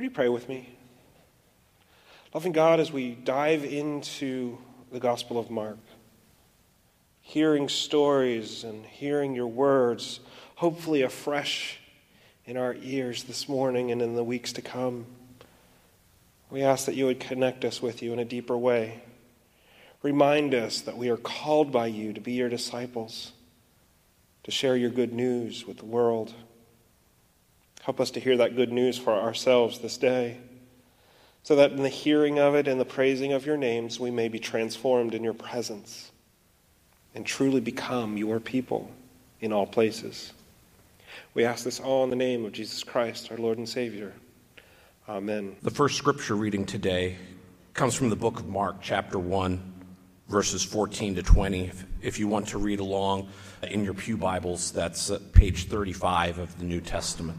Would you pray with me? Loving God, as we dive into the Gospel of Mark, hearing stories and hearing your words, hopefully afresh in our ears this morning and in the weeks to come, we ask that you would connect us with you in a deeper way. Remind us that we are called by you to be your disciples, to share your good news with the world. Help us to hear that good news for ourselves this day, so that in the hearing of it and the praising of your names, we may be transformed in your presence and truly become your people in all places. We ask this all in the name of Jesus Christ, our Lord and Savior. Amen. The first scripture reading today comes from the book of Mark, chapter 1, verses 14 to 20. If, you want to read along in your Pew Bibles, that's uh, page 35 of the New Testament.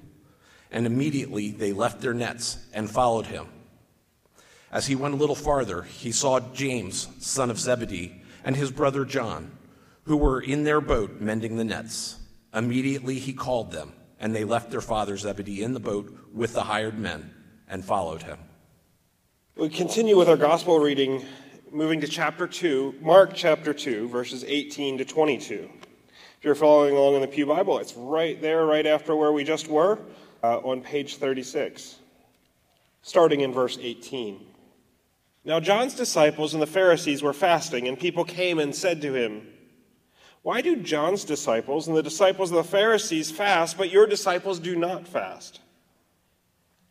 and immediately they left their nets and followed him. As he went a little farther, he saw James, son of Zebedee, and his brother John, who were in their boat mending the nets. Immediately he called them, and they left their father Zebedee in the boat with the hired men and followed him. We continue with our gospel reading, moving to chapter 2, Mark chapter 2, verses 18 to 22. If you're following along in the Pew Bible, it's right there, right after where we just were uh, on page 36, starting in verse 18. Now, John's disciples and the Pharisees were fasting, and people came and said to him, Why do John's disciples and the disciples of the Pharisees fast, but your disciples do not fast?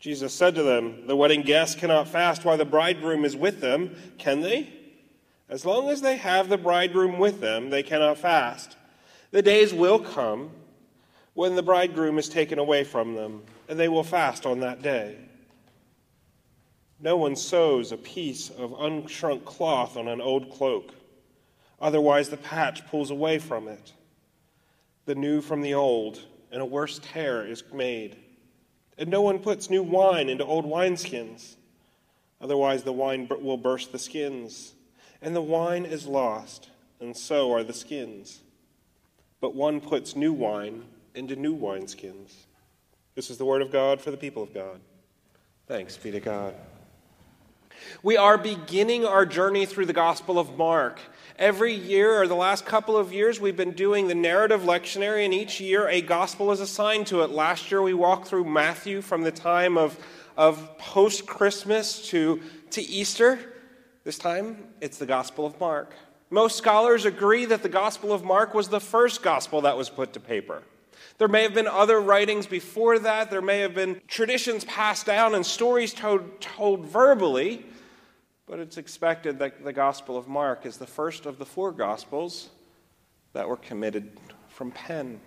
Jesus said to them, The wedding guests cannot fast while the bridegroom is with them, can they? As long as they have the bridegroom with them, they cannot fast. The days will come when the bridegroom is taken away from them, and they will fast on that day. No one sews a piece of unshrunk cloth on an old cloak, otherwise, the patch pulls away from it. The new from the old, and a worse tear is made. And no one puts new wine into old wineskins, otherwise, the wine will burst the skins, and the wine is lost, and so are the skins. But one puts new wine into new wineskins. This is the word of God for the people of God. Thanks be to God. We are beginning our journey through the Gospel of Mark. Every year, or the last couple of years, we've been doing the narrative lectionary, and each year a gospel is assigned to it. Last year, we walked through Matthew from the time of, of post Christmas to, to Easter. This time, it's the Gospel of Mark. Most scholars agree that the Gospel of Mark was the first gospel that was put to paper. There may have been other writings before that. There may have been traditions passed down and stories told, told verbally. But it's expected that the Gospel of Mark is the first of the four Gospels that were committed from pen.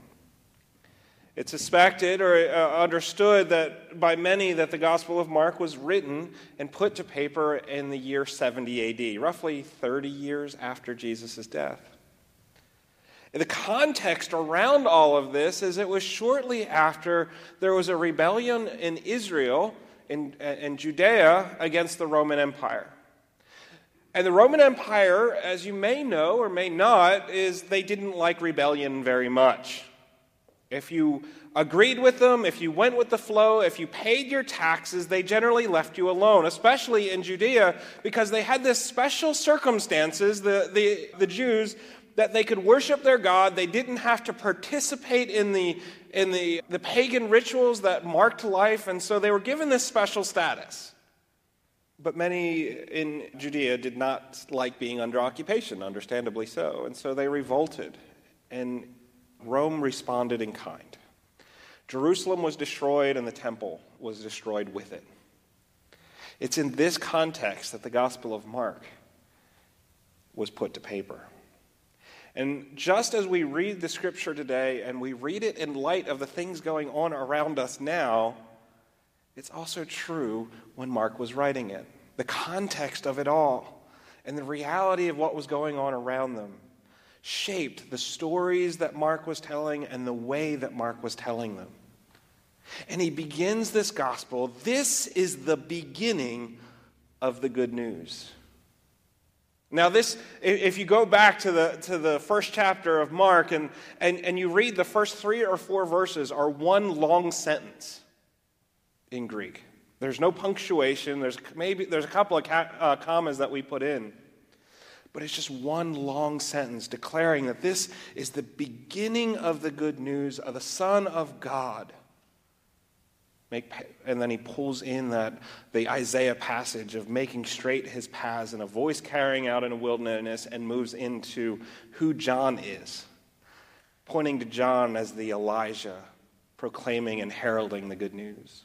It's suspected or uh, understood that by many that the Gospel of Mark was written and put to paper in the year 70 AD, roughly 30 years after Jesus' death. The context around all of this is it was shortly after there was a rebellion in Israel, in, in Judea, against the Roman Empire. And the Roman Empire, as you may know or may not, is they didn't like rebellion very much. If you agreed with them, if you went with the flow, if you paid your taxes, they generally left you alone, especially in Judea, because they had this special circumstances, the, the, the Jews, that they could worship their God. They didn't have to participate in the, in the, the pagan rituals that marked life, and so they were given this special status. But many in Judea did not like being under occupation, understandably so, and so they revolted, and Rome responded in kind. Jerusalem was destroyed, and the temple was destroyed with it. It's in this context that the Gospel of Mark was put to paper. And just as we read the scripture today and we read it in light of the things going on around us now, it's also true when Mark was writing it. The context of it all and the reality of what was going on around them shaped the stories that Mark was telling and the way that Mark was telling them. And he begins this gospel. This is the beginning of the good news. Now, this, if you go back to the, to the first chapter of Mark and, and, and you read the first three or four verses are one long sentence in Greek. There's no punctuation. There's maybe there's a couple of ca- uh, commas that we put in. But it's just one long sentence declaring that this is the beginning of the good news of the Son of God. Make, and then he pulls in that the Isaiah passage of making straight his paths and a voice carrying out in a wilderness and moves into who John is, pointing to John as the Elijah proclaiming and heralding the good news.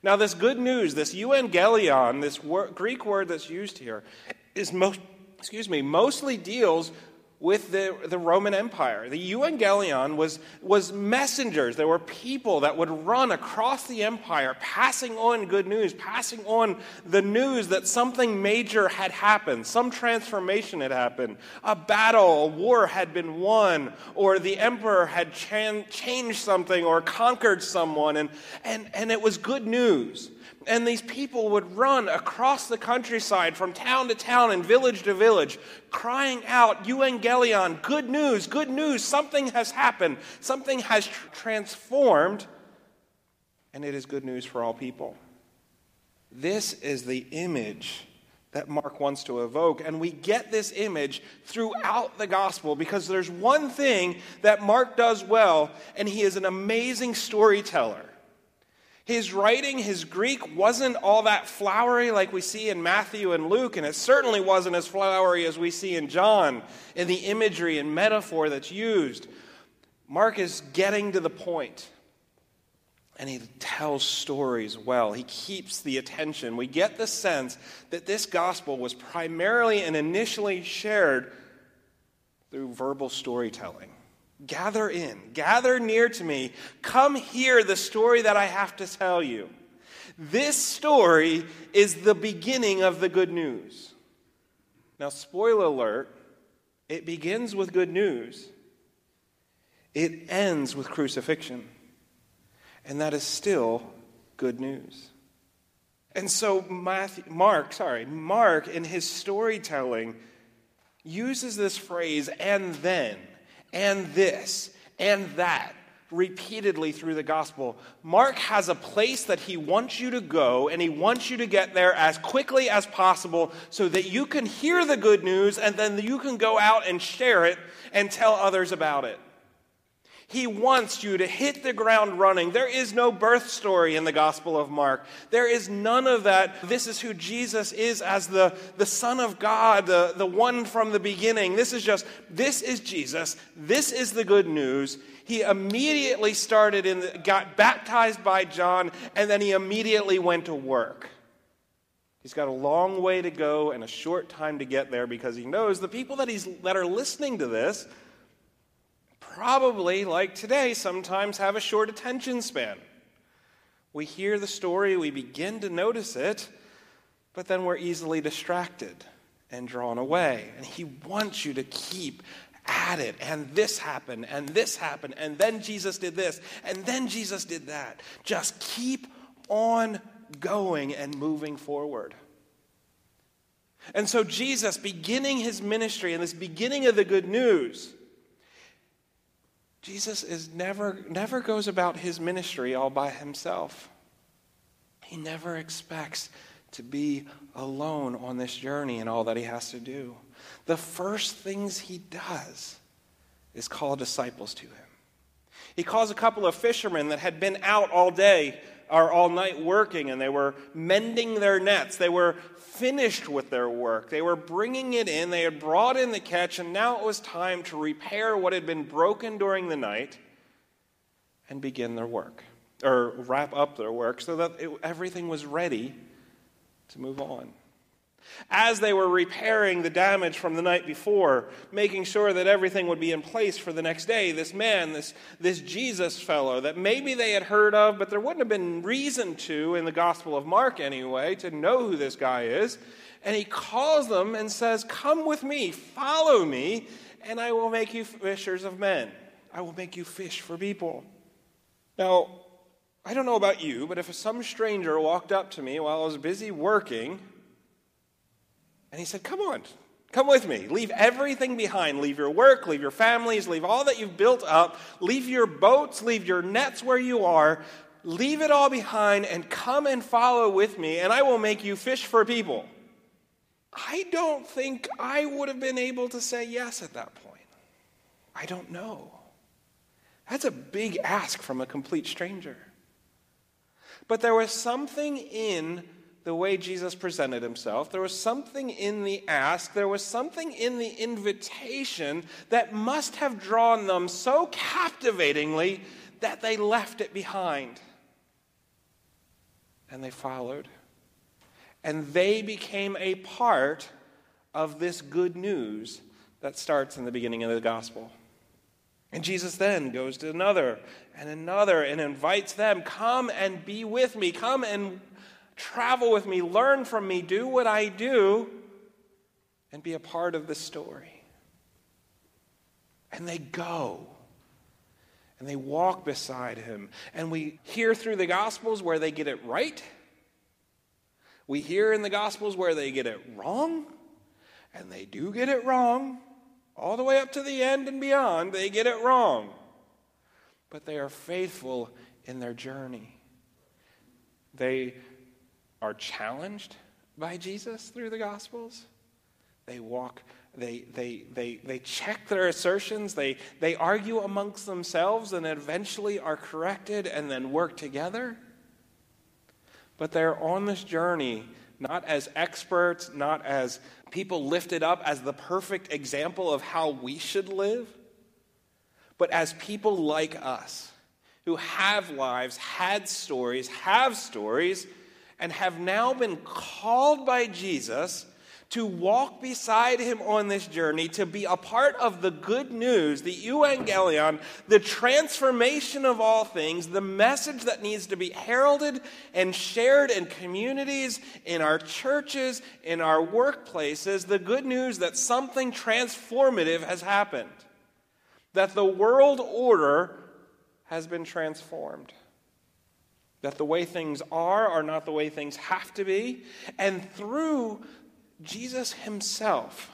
Now, this good news, this euangelion, this wor- Greek word that's used here, is most, excuse me, mostly deals with the, the Roman Empire. The euangelion was, was messengers. There were people that would run across the empire, passing on good news, passing on the news that something major had happened, some transformation had happened, a battle, a war had been won, or the emperor had chan- changed something or conquered someone, and, and, and it was good news. And these people would run across the countryside from town to town and village to village, crying out, Evangelion, good news, good news, something has happened, something has tr- transformed, and it is good news for all people. This is the image that Mark wants to evoke. And we get this image throughout the gospel because there's one thing that Mark does well, and he is an amazing storyteller. His writing, his Greek, wasn't all that flowery like we see in Matthew and Luke, and it certainly wasn't as flowery as we see in John in the imagery and metaphor that's used. Mark is getting to the point, and he tells stories well. He keeps the attention. We get the sense that this gospel was primarily and initially shared through verbal storytelling. Gather in, gather near to me. Come hear the story that I have to tell you. This story is the beginning of the good news. Now, spoiler alert, it begins with good news, it ends with crucifixion. And that is still good news. And so, Matthew, Mark, sorry, Mark in his storytelling uses this phrase, and then and this and that repeatedly through the gospel. Mark has a place that he wants you to go, and he wants you to get there as quickly as possible so that you can hear the good news and then you can go out and share it and tell others about it. He wants you to hit the ground running. There is no birth story in the Gospel of Mark. There is none of that. This is who Jesus is as the, the Son of God, the, the one from the beginning. This is just, this is Jesus. This is the good news. He immediately started and got baptized by John, and then he immediately went to work. He's got a long way to go and a short time to get there because he knows the people that, he's, that are listening to this probably, like today, sometimes have a short attention span. We hear the story, we begin to notice it, but then we're easily distracted and drawn away. And He wants you to keep at it. And this happened, and this happened, and then Jesus did this, and then Jesus did that. Just keep on going and moving forward. And so, Jesus, beginning his ministry and this beginning of the good news, Jesus is never, never goes about his ministry all by himself. He never expects to be alone on this journey and all that he has to do. The first things he does is call disciples to him. He calls a couple of fishermen that had been out all day or all night working and they were mending their nets. They were finished with their work. They were bringing it in, they had brought in the catch, and now it was time to repair what had been broken during the night and begin their work, or wrap up their work so that it, everything was ready to move on. As they were repairing the damage from the night before, making sure that everything would be in place for the next day, this man, this, this Jesus fellow that maybe they had heard of, but there wouldn't have been reason to in the Gospel of Mark anyway, to know who this guy is. And he calls them and says, Come with me, follow me, and I will make you fishers of men. I will make you fish for people. Now, I don't know about you, but if some stranger walked up to me while I was busy working, and he said, Come on, come with me. Leave everything behind. Leave your work, leave your families, leave all that you've built up, leave your boats, leave your nets where you are. Leave it all behind and come and follow with me, and I will make you fish for people. I don't think I would have been able to say yes at that point. I don't know. That's a big ask from a complete stranger. But there was something in the way Jesus presented himself. There was something in the ask, there was something in the invitation that must have drawn them so captivatingly that they left it behind. And they followed. And they became a part of this good news that starts in the beginning of the gospel. And Jesus then goes to another and another and invites them, Come and be with me. Come and travel with me. Learn from me. Do what I do and be a part of the story. And they go and they walk beside him. And we hear through the Gospels where they get it right. We hear in the Gospels where they get it wrong. And they do get it wrong all the way up to the end and beyond, they get it wrong. But they are faithful in their journey. They are challenged by Jesus through the Gospels. They walk, they, they, they, they check their assertions, they, they argue amongst themselves, and eventually are corrected and then work together. But they're on this journey not as experts, not as people lifted up as the perfect example of how we should live, but as people like us who have lives, had stories, have stories, and have now been called by Jesus to walk beside him on this journey, to be a part of the good news, the evangelion, the transformation of all things, the message that needs to be heralded and shared in communities, in our churches, in our workplaces, the good news that something transformative has happened, that the world order has been transformed. That the way things are are not the way things have to be. And through Jesus himself,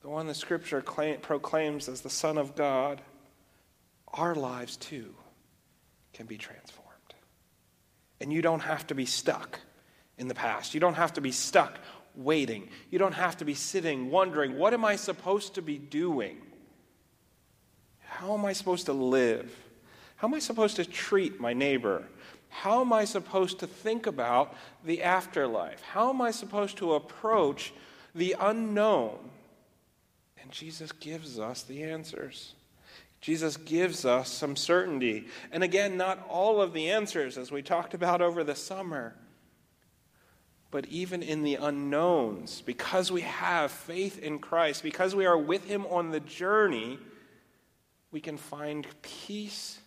the one the scripture claim, proclaims as the Son of God, our lives too can be transformed. And you don't have to be stuck in the past. You don't have to be stuck waiting. You don't have to be sitting wondering, what am I supposed to be doing? How am I supposed to live? How am I supposed to treat my neighbor? How am I supposed to think about the afterlife? How am I supposed to approach the unknown? And Jesus gives us the answers. Jesus gives us some certainty. And again, not all of the answers, as we talked about over the summer. But even in the unknowns, because we have faith in Christ, because we are with Him on the journey, we can find peace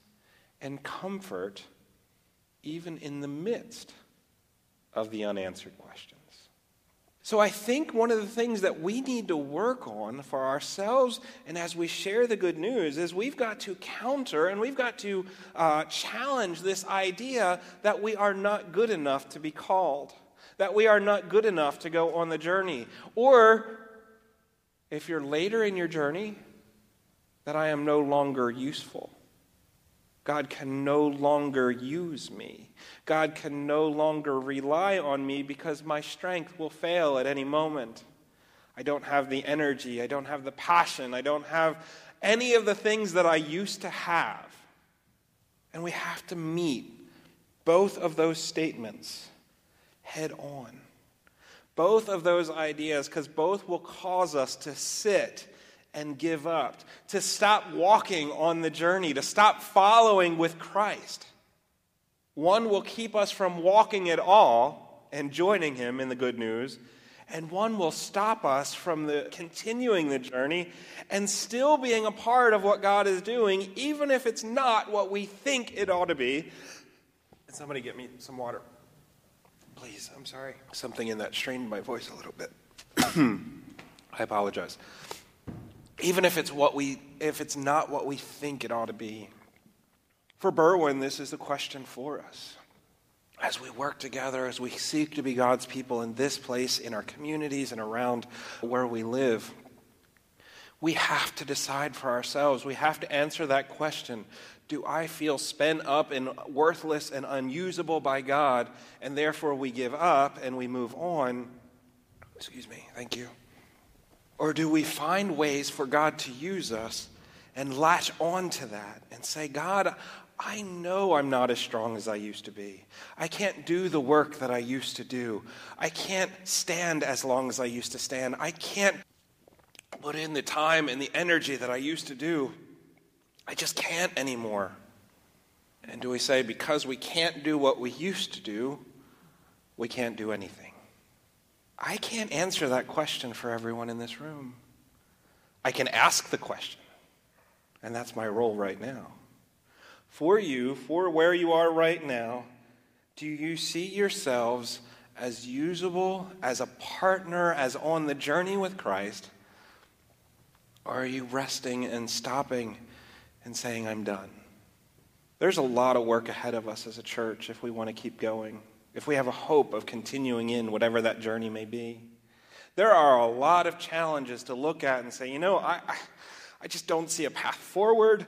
and comfort even in the midst of the unanswered questions. So, I think one of the things that we need to work on for ourselves and as we share the good news is we've got to counter and we've got to uh, challenge this idea that we are not good enough to be called, that we are not good enough to go on the journey. Or, if you're later in your journey, that I am no longer useful. God can no longer use me. God can no longer rely on me because my strength will fail at any moment. I don't have the energy. I don't have the passion. I don't have any of the things that I used to have. And we have to meet both of those statements head on. Both of those ideas, because both will cause us to sit and give up, to stop walking on the journey, to stop following with Christ. One will keep us from walking at all, and joining him in the good news, and one will stop us from the continuing the journey and still being a part of what God is doing, even if it's not what we think it ought to be. And somebody get me some water. Please, I'm sorry. Something in that strained my voice a little bit. I apologize. Even if it's what we if it's not what we think it ought to be. For Berwin, this is the question for us as we work together, as we seek to be God's people in this place, in our communities, and around where we live, we have to decide for ourselves. We have to answer that question Do I feel spent up and worthless and unusable by God, and therefore we give up and we move on? Excuse me, thank you. Or do we find ways for God to use us and latch on to that and say, God, I know I'm not as strong as I used to be. I can't do the work that I used to do. I can't stand as long as I used to stand. I can't put in the time and the energy that I used to do. I just can't anymore. And do we say, because we can't do what we used to do, we can't do anything? I can't answer that question for everyone in this room. I can ask the question, and that's my role right now for you, for where you are right now, do you see yourselves as usable, as a partner, as on the journey with Christ? Or are you resting and stopping and saying, I'm done? There's a lot of work ahead of us as a church if we want to keep going, if we have a hope of continuing in whatever that journey may be. There are a lot of challenges to look at and say, you know, I, I just don't see a path forward.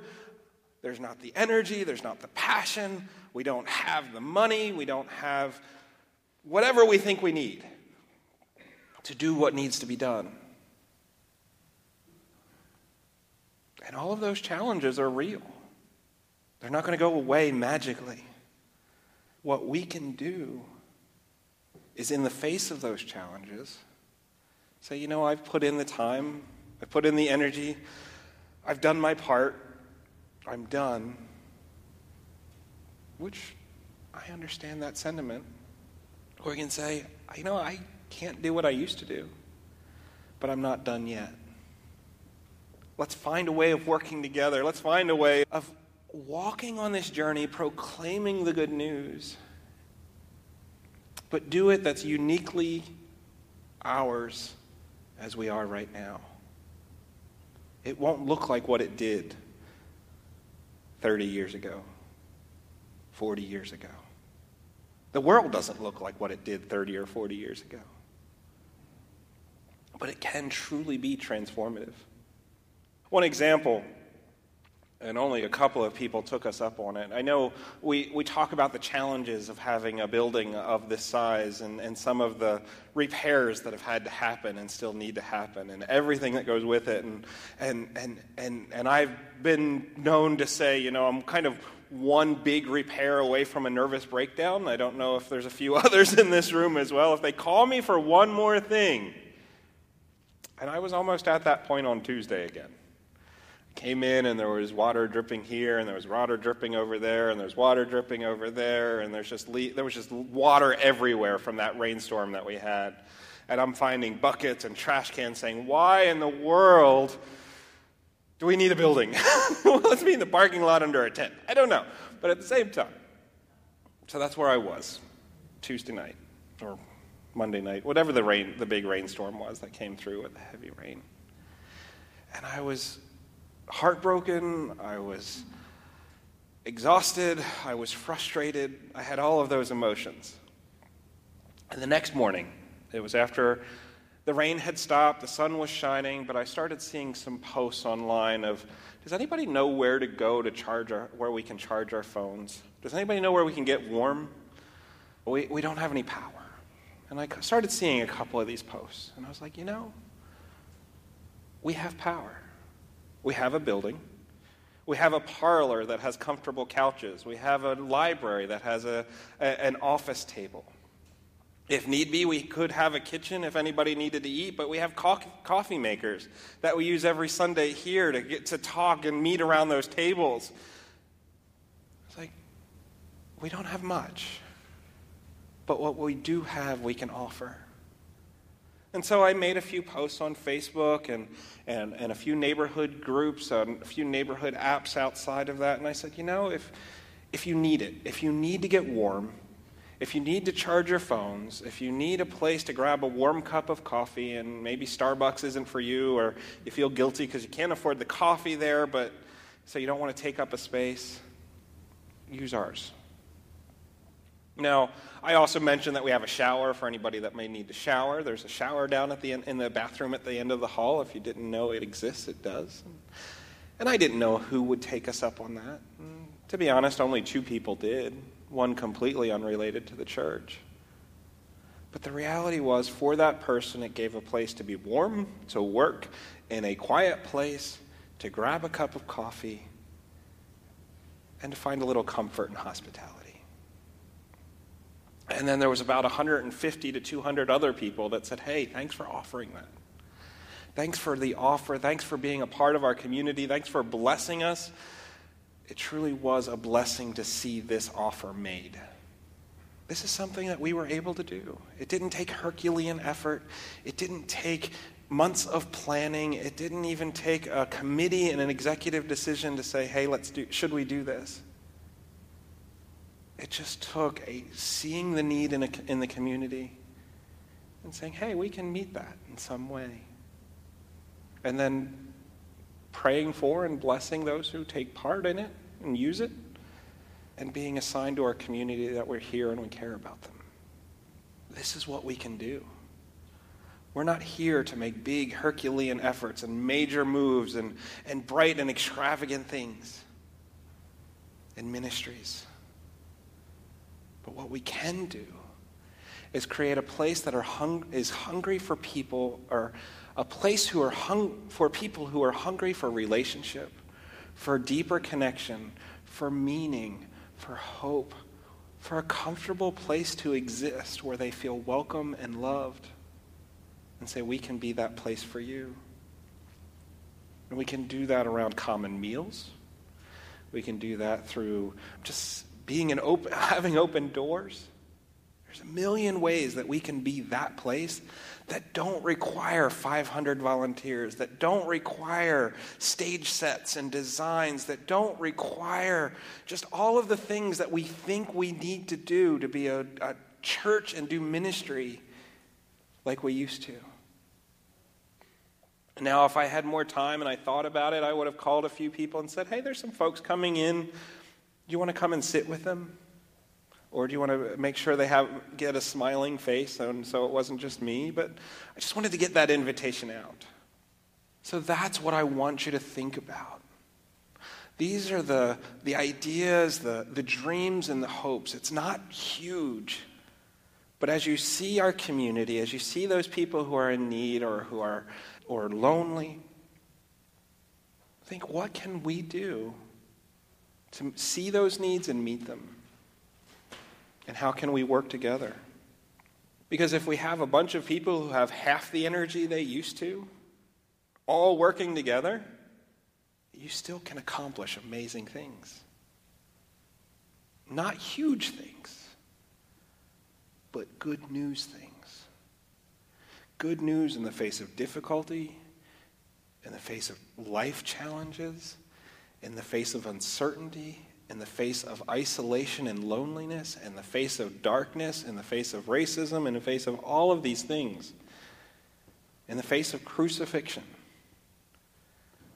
There's not the energy, there's not the passion, we don't have the money, we don't have whatever we think we need to do what needs to be done. And all of those challenges are real. They're not going to go away magically. What we can do is, in the face of those challenges, say, you know, I've put in the time, I've put in the energy, I've done my part. I'm done, which I understand that sentiment. Or you can say, you know, I can't do what I used to do, but I'm not done yet. Let's find a way of working together. Let's find a way of walking on this journey, proclaiming the good news, but do it that's uniquely ours as we are right now. It won't look like what it did 30 years ago, 40 years ago. The world doesn't look like what it did 30 or 40 years ago. But it can truly be transformative. One example and only a couple of people took us up on it. I know we, we talk about the challenges of having a building of this size and, and some of the repairs that have had to happen and still need to happen and everything that goes with it. And, and, and, and, and I've been known to say, you know, I'm kind of one big repair away from a nervous breakdown. I don't know if there's a few others in this room as well. If they call me for one more thing, and I was almost at that point on Tuesday again came in and there was water dripping here and there was water dripping over there and there's water dripping over there and there's just le- there was just water everywhere from that rainstorm that we had. And i'm finding buckets and trash cans saying why in the world do we need a building? Let's be in the parking lot under a tent. I don't know. But at the same time so that's where i was tuesday night or monday night whatever the rain the big rainstorm was that came through with the heavy rain. And i was heartbroken, I was exhausted, I was frustrated, I had all of those emotions. And the next morning, it was after the rain had stopped, the sun was shining, but I started seeing some posts online of does anybody know where to go to charge our, where we can charge our phones? Does anybody know where we can get warm? We, we don't have any power. And I started seeing a couple of these posts, and I was like, you know, we have power. We have a building. We have a parlor that has comfortable couches. We have a library that has a, a, an office table. If need be, we could have a kitchen if anybody needed to eat, but we have co- coffee makers that we use every Sunday here to get to talk and meet around those tables. It's like, we don't have much, but what we do have, we can offer. And so I made a few posts on Facebook and, and, and a few neighborhood groups, and a few neighborhood apps outside of that. And I said, you know, if, if you need it, if you need to get warm, if you need to charge your phones, if you need a place to grab a warm cup of coffee, and maybe Starbucks isn't for you, or you feel guilty because you can't afford the coffee there, but so you don't want to take up a space, use ours. Now, I also mentioned that we have a shower for anybody that may need to shower. There's a shower down at the in the bathroom at the end of the hall. If you didn't know it exists, it does. And I didn't know who would take us up on that. And to be honest, only two people did, one completely unrelated to the church. But the reality was, for that person, it gave a place to be warm, to work in a quiet place, to grab a cup of coffee, and to find a little comfort and hospitality. And then there was about 150 to 200 other people that said, hey, thanks for offering that. Thanks for the offer. Thanks for being a part of our community. Thanks for blessing us. It truly was a blessing to see this offer made. This is something that we were able to do. It didn't take Herculean effort, it didn't take months of planning, it didn't even take a committee and an executive decision to say, hey, let's do, should we do this? It just took a seeing the need in, a, in the community and saying, hey, we can meet that in some way. And then praying for and blessing those who take part in it and use it, and being assigned to our community that we're here and we care about them. This is what we can do. We're not here to make big Herculean efforts and major moves and, and bright and extravagant things in ministries. But what we can do is create a place that hung, is hungry for people, or a place who are hung, for people who are hungry for relationship, for deeper connection, for meaning, for hope, for a comfortable place to exist where they feel welcome and loved. And say, we can be that place for you. And we can do that around common meals. We can do that through just being an open, having open doors. There's a million ways that we can be that place that don't require 500 volunteers, that don't require stage sets and designs, that don't require just all of the things that we think we need to do to be a, a church and do ministry like we used to. Now, if I had more time and I thought about it, I would have called a few people and said, hey, there's some folks coming in do you want to come and sit with them? Or do you want to make sure they have get a smiling face and so it wasn't just me? But I just wanted to get that invitation out. So that's what I want you to think about. These are the, the ideas, the, the dreams, and the hopes. It's not huge. But as you see our community, as you see those people who are in need or who are or lonely, think what can we do to see those needs and meet them? And how can we work together? Because if we have a bunch of people who have half the energy they used to, all working together, you still can accomplish amazing things. Not huge things, but good news things. Good news in the face of difficulty, in the face of life challenges, in the face of uncertainty, in the face of isolation and loneliness, in the face of darkness, in the face of racism, in the face of all of these things, in the face of crucifixion,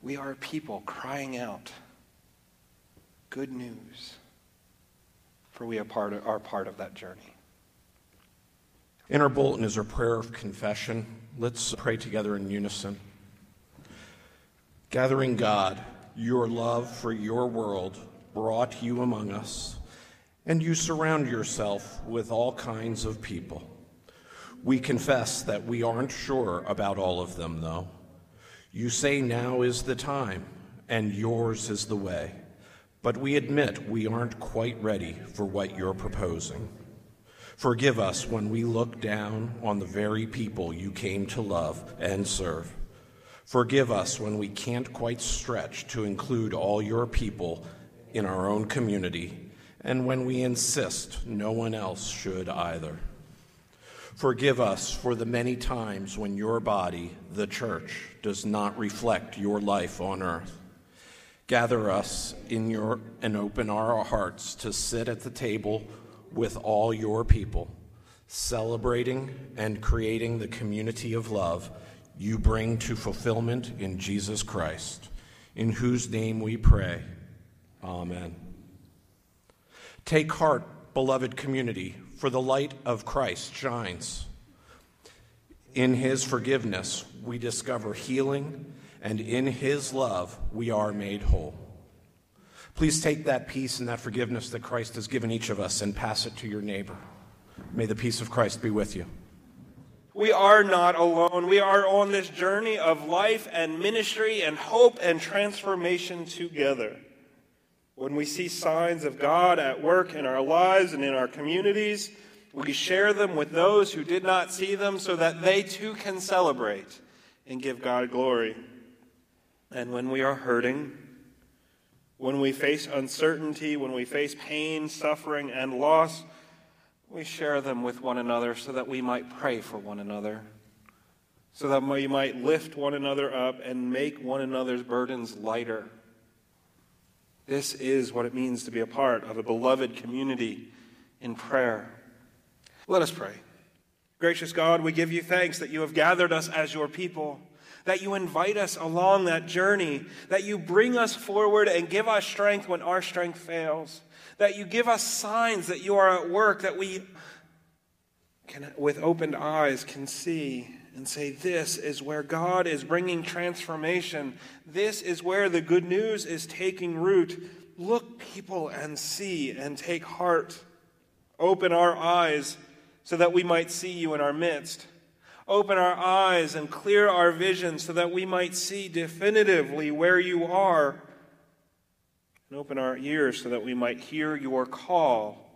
we are people crying out, Good news, for we are part of, are part of that journey. In our bulletin is our prayer of confession. Let's pray together in unison. Gathering God, your love for your world brought you among us, and you surround yourself with all kinds of people. We confess that we aren't sure about all of them, though. You say now is the time, and yours is the way. But we admit we aren't quite ready for what you're proposing. Forgive us when we look down on the very people you came to love and serve. Forgive us when we can't quite stretch to include all your people in our own community, and when we insist, no one else should either. Forgive us for the many times when your body, the church, does not reflect your life on earth. Gather us in your and open our hearts to sit at the table with all your people, celebrating and creating the community of love you bring to fulfillment in Jesus Christ, in whose name we pray. Amen. Take heart, beloved community, for the light of Christ shines. In his forgiveness, we discover healing, and in his love, we are made whole. Please take that peace and that forgiveness that Christ has given each of us and pass it to your neighbor. May the peace of Christ be with you. We are not alone. We are on this journey of life and ministry and hope and transformation together. When we see signs of God at work in our lives and in our communities, we share them with those who did not see them so that they too can celebrate and give God glory. And when we are hurting, when we face uncertainty, when we face pain, suffering, and loss, we share them with one another so that we might pray for one another, so that we might lift one another up and make one another's burdens lighter. This is what it means to be a part of a beloved community in prayer. Let us pray. Gracious God, we give you thanks that you have gathered us as your people, that you invite us along that journey, that you bring us forward and give us strength when our strength fails, that you give us signs that you are at work, that we can, with opened eyes, can see and say, This is where God is bringing transformation. This is where the good news is taking root. Look, people, and see and take heart. Open our eyes so that we might see you in our midst. Open our eyes and clear our vision so that we might see definitively where you are. And open our ears so that we might hear your call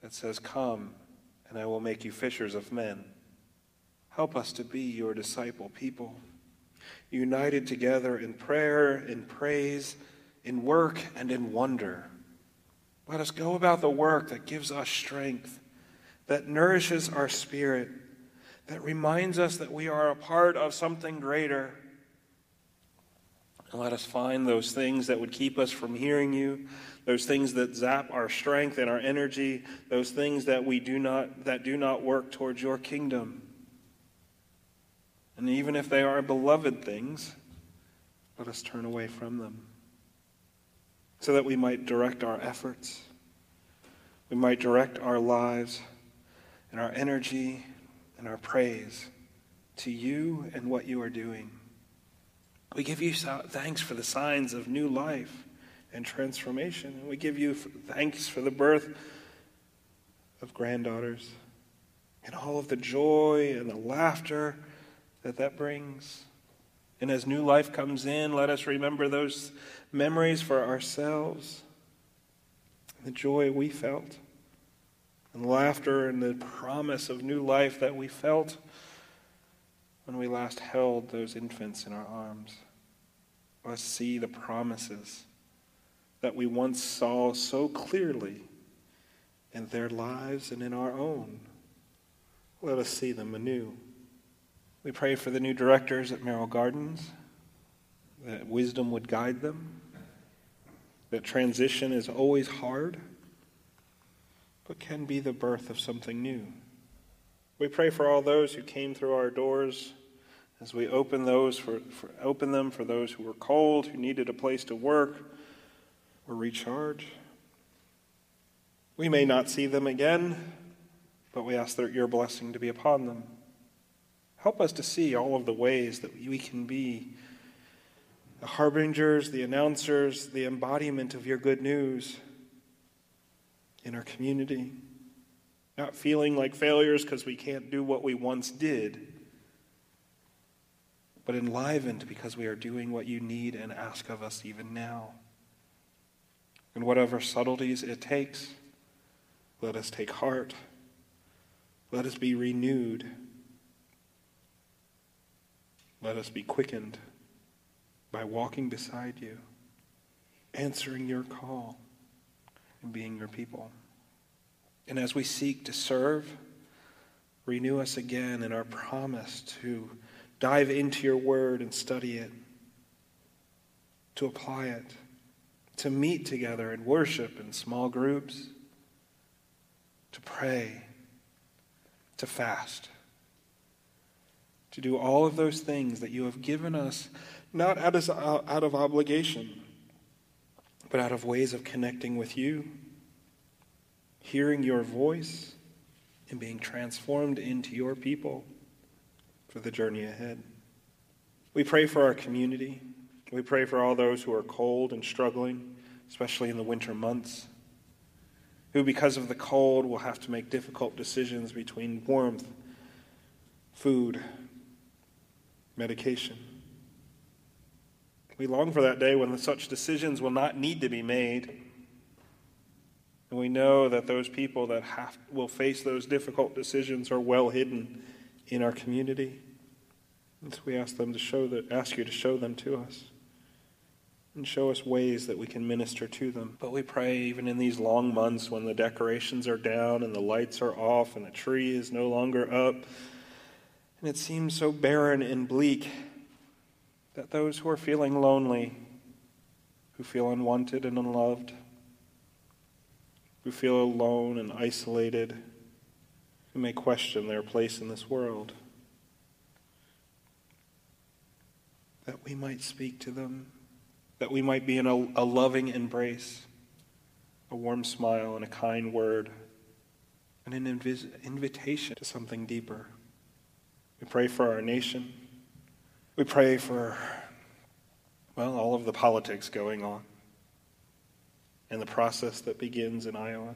that says, Come, and I will make you fishers of men. Help us to be your disciple people, united together in prayer, in praise, in work, and in wonder. Let us go about the work that gives us strength, that nourishes our spirit, that reminds us that we are a part of something greater. And let us find those things that would keep us from hearing you, those things that zap our strength and our energy, those things that we do not that do not work towards your kingdom. And even if they are beloved things, let us turn away from them so that we might direct our efforts, we might direct our lives and our energy and our praise to you and what you are doing. We give you thanks for the signs of new life and transformation. And we give you thanks for the birth of granddaughters and all of the joy and the laughter that that brings. And as new life comes in, let us remember those memories for ourselves, the joy we felt, and laughter and the promise of new life that we felt when we last held those infants in our arms. Let us see the promises that we once saw so clearly in their lives and in our own. Let us see them anew. We pray for the new directors at Merrill Gardens, that wisdom would guide them, that transition is always hard, but can be the birth of something new. We pray for all those who came through our doors as we open those for, for open them for those who were cold, who needed a place to work or recharge. We may not see them again, but we ask that your blessing to be upon them. Help us to see all of the ways that we can be the harbingers, the announcers, the embodiment of your good news in our community. Not feeling like failures because we can't do what we once did, but enlivened because we are doing what you need and ask of us even now. And whatever subtleties it takes, let us take heart. Let us be renewed let us be quickened by walking beside you, answering your call, and being your people. And as we seek to serve, renew us again in our promise to dive into your word and study it, to apply it, to meet together and worship in small groups, to pray, to fast, to do all of those things that you have given us, not out of, obligation, but out of ways of connecting with you, hearing your voice, and being transformed into your people for the journey ahead. We pray for our community. We pray for all those who are cold and struggling, especially in the winter months, who, because of the cold, will have to make difficult decisions between warmth, food, medication. We long for that day when such decisions will not need to be made. And we know that those people that have, will face those difficult decisions are well hidden in our community. And so we ask them to show that, ask you to show them to us and show us ways that we can minister to them. But we pray even in these long months when the decorations are down and the lights are off and the tree is no longer up and it seems so barren and bleak that those who are feeling lonely, who feel unwanted and unloved, who feel alone and isolated, who may question their place in this world, that we might speak to them, that we might be in a, a loving embrace, a warm smile, and a kind word, and an invitation to something deeper. We pray for our nation. We pray for, well, all of the politics going on and the process that begins in Iowa.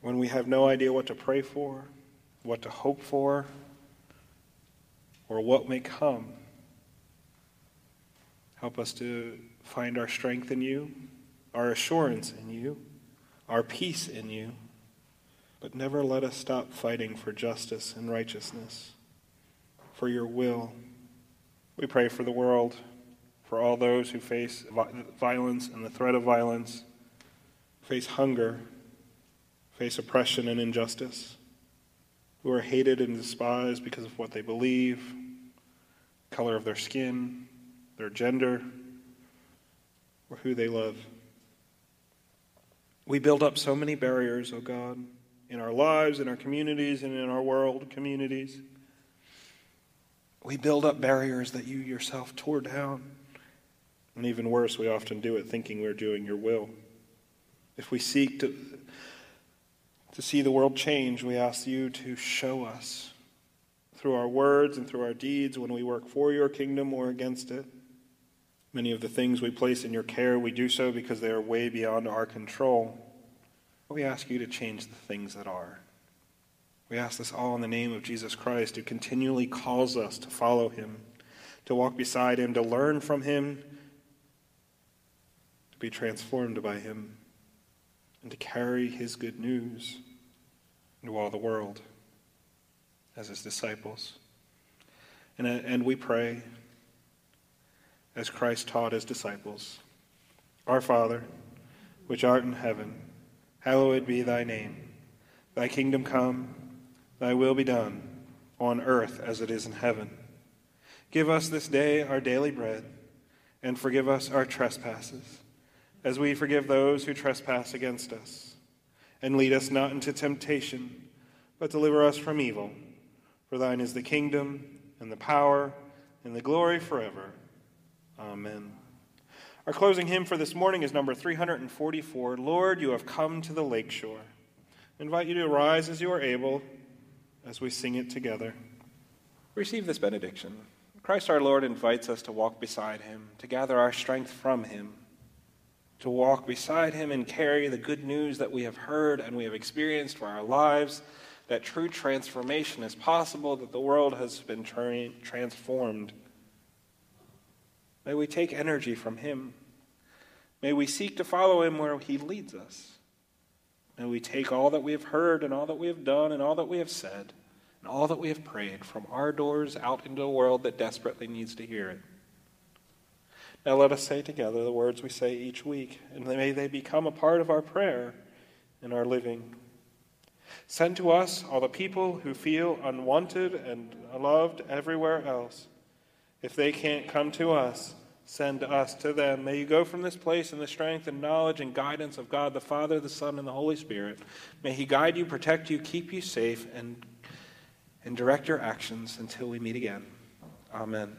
When we have no idea what to pray for, what to hope for, or what may come, help us to find our strength in you, our assurance in you, our peace in you, but never let us stop fighting for justice and righteousness, for your will we pray for the world, for all those who face violence and the threat of violence, face hunger, face oppression and injustice, who are hated and despised because of what they believe, color of their skin, their gender, or who they love. We build up so many barriers, O oh God, in our lives, in our communities, and in our world communities. We build up barriers that you yourself tore down. And even worse, we often do it thinking we're doing your will. If we seek to, to see the world change, we ask you to show us through our words and through our deeds when we work for your kingdom or against it. Many of the things we place in your care, we do so because they are way beyond our control. But We ask you to change the things that are. We ask this all in the name of Jesus Christ, who continually calls us to follow him, to walk beside him, to learn from him, to be transformed by him, and to carry his good news into all the world as his disciples. And, uh, and we pray, as Christ taught his disciples Our Father, which art in heaven, hallowed be thy name. Thy kingdom come. Thy will be done, on earth as it is in heaven. Give us this day our daily bread, and forgive us our trespasses, as we forgive those who trespass against us. And lead us not into temptation, but deliver us from evil. For thine is the kingdom, and the power, and the glory forever. Amen. Our closing hymn for this morning is number 344 Lord, you have come to the lakeshore. I invite you to rise as you are able as we sing it together. Receive this benediction. Christ our Lord invites us to walk beside him, to gather our strength from him, to walk beside him and carry the good news that we have heard and we have experienced for our lives, that true transformation is possible, that the world has been tra- transformed. May we take energy from him. May we seek to follow him where he leads us. May we take all that we have heard and all that we have done and all that we have said and all that we have prayed from our doors out into a world that desperately needs to hear it. Now let us say together the words we say each week, and may they become a part of our prayer and our living. Send to us all the people who feel unwanted and loved everywhere else. If they can't come to us, send us to them. May you go from this place in the strength and knowledge and guidance of God the Father, the Son, and the Holy Spirit. May He guide you, protect you, keep you safe, and, and direct your actions until we meet again. Amen.